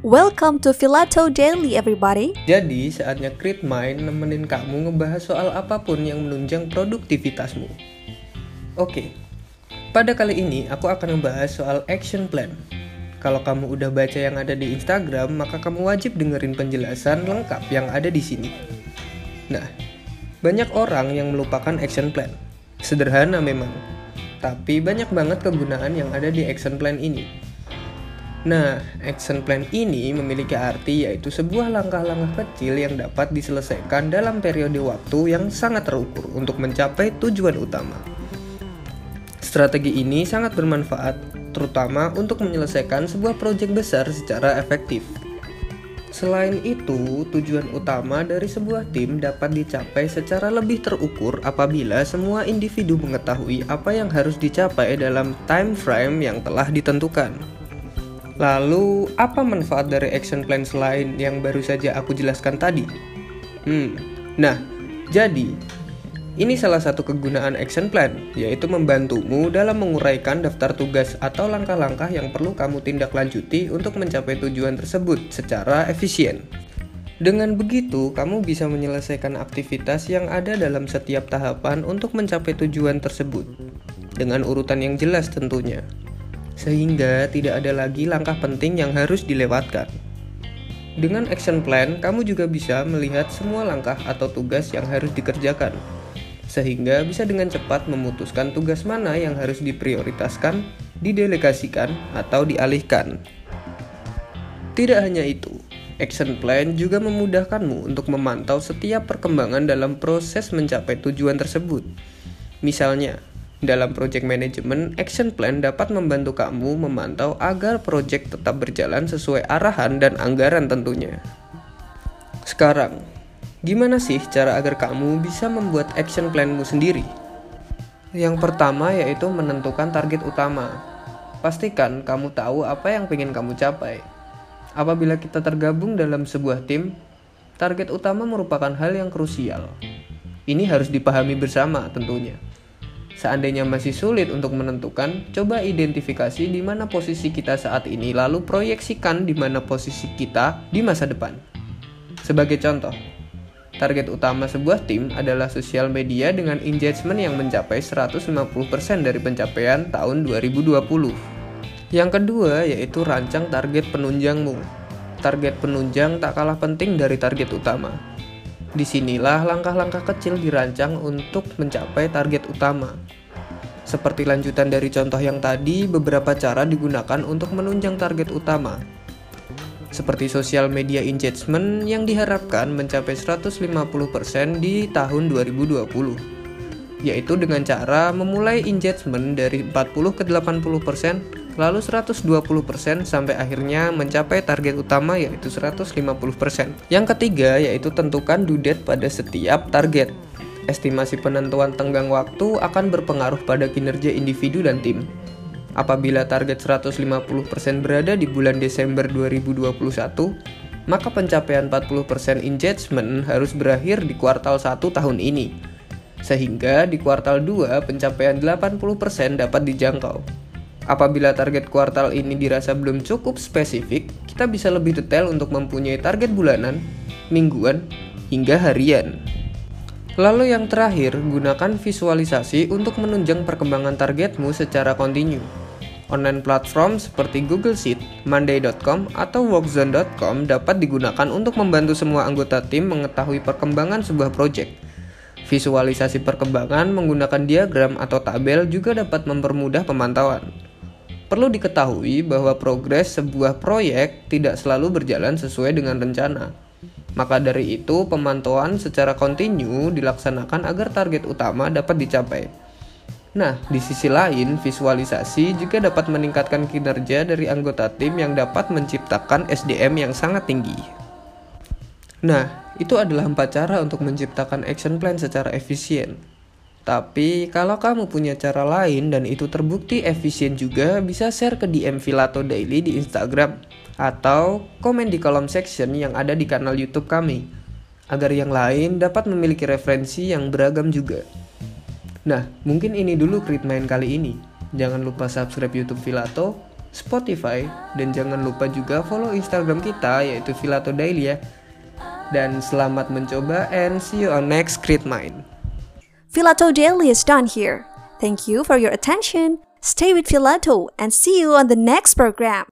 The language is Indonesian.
Welcome to Filato Daily everybody. Jadi, saatnya Create Mind nemenin kamu ngebahas soal apa pun yang menunjang produktivitasmu. Oke, pada kali ini aku akan ngebahas soal action plan. Kalau kamu udah baca yang ada di Instagram, maka kamu wajib dengerin penjelasan lengkap yang ada di sini. Nah, banyak orang yang melupakan action plan. Sederhana memang, tapi banyak banget kegunaan yang ada di action plan ini. Nah, action plan ini memiliki arti yaitu sebuah langkah-langkah kecil yang dapat diselesaikan dalam periode waktu yang sangat terukur untuk mencapai tujuan utama. Strategi ini sangat bermanfaat, terutama untuk menyelesaikan sebuah proyek besar secara efektif. Selain itu, tujuan utama dari sebuah tim dapat dicapai secara lebih terukur apabila semua individu mengetahui apa yang harus dicapai dalam time frame yang telah ditentukan. Lalu, apa manfaat dari action plan selain yang baru saja aku jelaskan tadi? Hmm, nah, jadi ini salah satu kegunaan action plan, yaitu membantumu dalam menguraikan daftar tugas atau langkah-langkah yang perlu kamu tindak lanjuti untuk mencapai tujuan tersebut secara efisien. Dengan begitu, kamu bisa menyelesaikan aktivitas yang ada dalam setiap tahapan untuk mencapai tujuan tersebut, dengan urutan yang jelas tentunya sehingga tidak ada lagi langkah penting yang harus dilewatkan. Dengan action plan, kamu juga bisa melihat semua langkah atau tugas yang harus dikerjakan, sehingga bisa dengan cepat memutuskan tugas mana yang harus diprioritaskan, didelegasikan, atau dialihkan. Tidak hanya itu, action plan juga memudahkanmu untuk memantau setiap perkembangan dalam proses mencapai tujuan tersebut. Misalnya, dalam project management, action plan dapat membantu kamu memantau agar project tetap berjalan sesuai arahan dan anggaran tentunya. Sekarang, gimana sih cara agar kamu bisa membuat action planmu sendiri? Yang pertama yaitu menentukan target utama. Pastikan kamu tahu apa yang ingin kamu capai. Apabila kita tergabung dalam sebuah tim, target utama merupakan hal yang krusial. Ini harus dipahami bersama tentunya. Seandainya masih sulit untuk menentukan, coba identifikasi di mana posisi kita saat ini, lalu proyeksikan di mana posisi kita di masa depan. Sebagai contoh, target utama sebuah tim adalah sosial media dengan engagement yang mencapai 150% dari pencapaian tahun 2020. Yang kedua yaitu rancang target penunjangmu. Target penunjang tak kalah penting dari target utama. Di sinilah langkah-langkah kecil dirancang untuk mencapai target utama. Seperti lanjutan dari contoh yang tadi, beberapa cara digunakan untuk menunjang target utama. Seperti sosial media engagement yang diharapkan mencapai 150% di tahun 2020, yaitu dengan cara memulai engagement dari 40 ke 80% lalu 120% sampai akhirnya mencapai target utama yaitu 150%. Yang ketiga yaitu tentukan due date pada setiap target. Estimasi penentuan tenggang waktu akan berpengaruh pada kinerja individu dan tim. Apabila target 150% berada di bulan Desember 2021, maka pencapaian 40% engagement harus berakhir di kuartal 1 tahun ini. Sehingga di kuartal 2 pencapaian 80% dapat dijangkau. Apabila target kuartal ini dirasa belum cukup spesifik, kita bisa lebih detail untuk mempunyai target bulanan, mingguan, hingga harian. Lalu yang terakhir, gunakan visualisasi untuk menunjang perkembangan targetmu secara kontinu. Online platform seperti Google Sheet, Monday.com, atau Workzone.com dapat digunakan untuk membantu semua anggota tim mengetahui perkembangan sebuah proyek. Visualisasi perkembangan menggunakan diagram atau tabel juga dapat mempermudah pemantauan. Perlu diketahui bahwa progres sebuah proyek tidak selalu berjalan sesuai dengan rencana. Maka dari itu, pemantauan secara kontinu dilaksanakan agar target utama dapat dicapai. Nah, di sisi lain, visualisasi juga dapat meningkatkan kinerja dari anggota tim yang dapat menciptakan SDM yang sangat tinggi. Nah, itu adalah empat cara untuk menciptakan action plan secara efisien. Tapi kalau kamu punya cara lain dan itu terbukti efisien juga, bisa share ke DM Filato Daily di Instagram atau komen di kolom section yang ada di kanal YouTube kami agar yang lain dapat memiliki referensi yang beragam juga. Nah, mungkin ini dulu Crit Main kali ini. Jangan lupa subscribe YouTube Filato, Spotify, dan jangan lupa juga follow Instagram kita yaitu Filato Daily ya. Dan selamat mencoba and see you on next Crit Mind. Filato Daily is done here. Thank you for your attention. Stay with Filato and see you on the next program.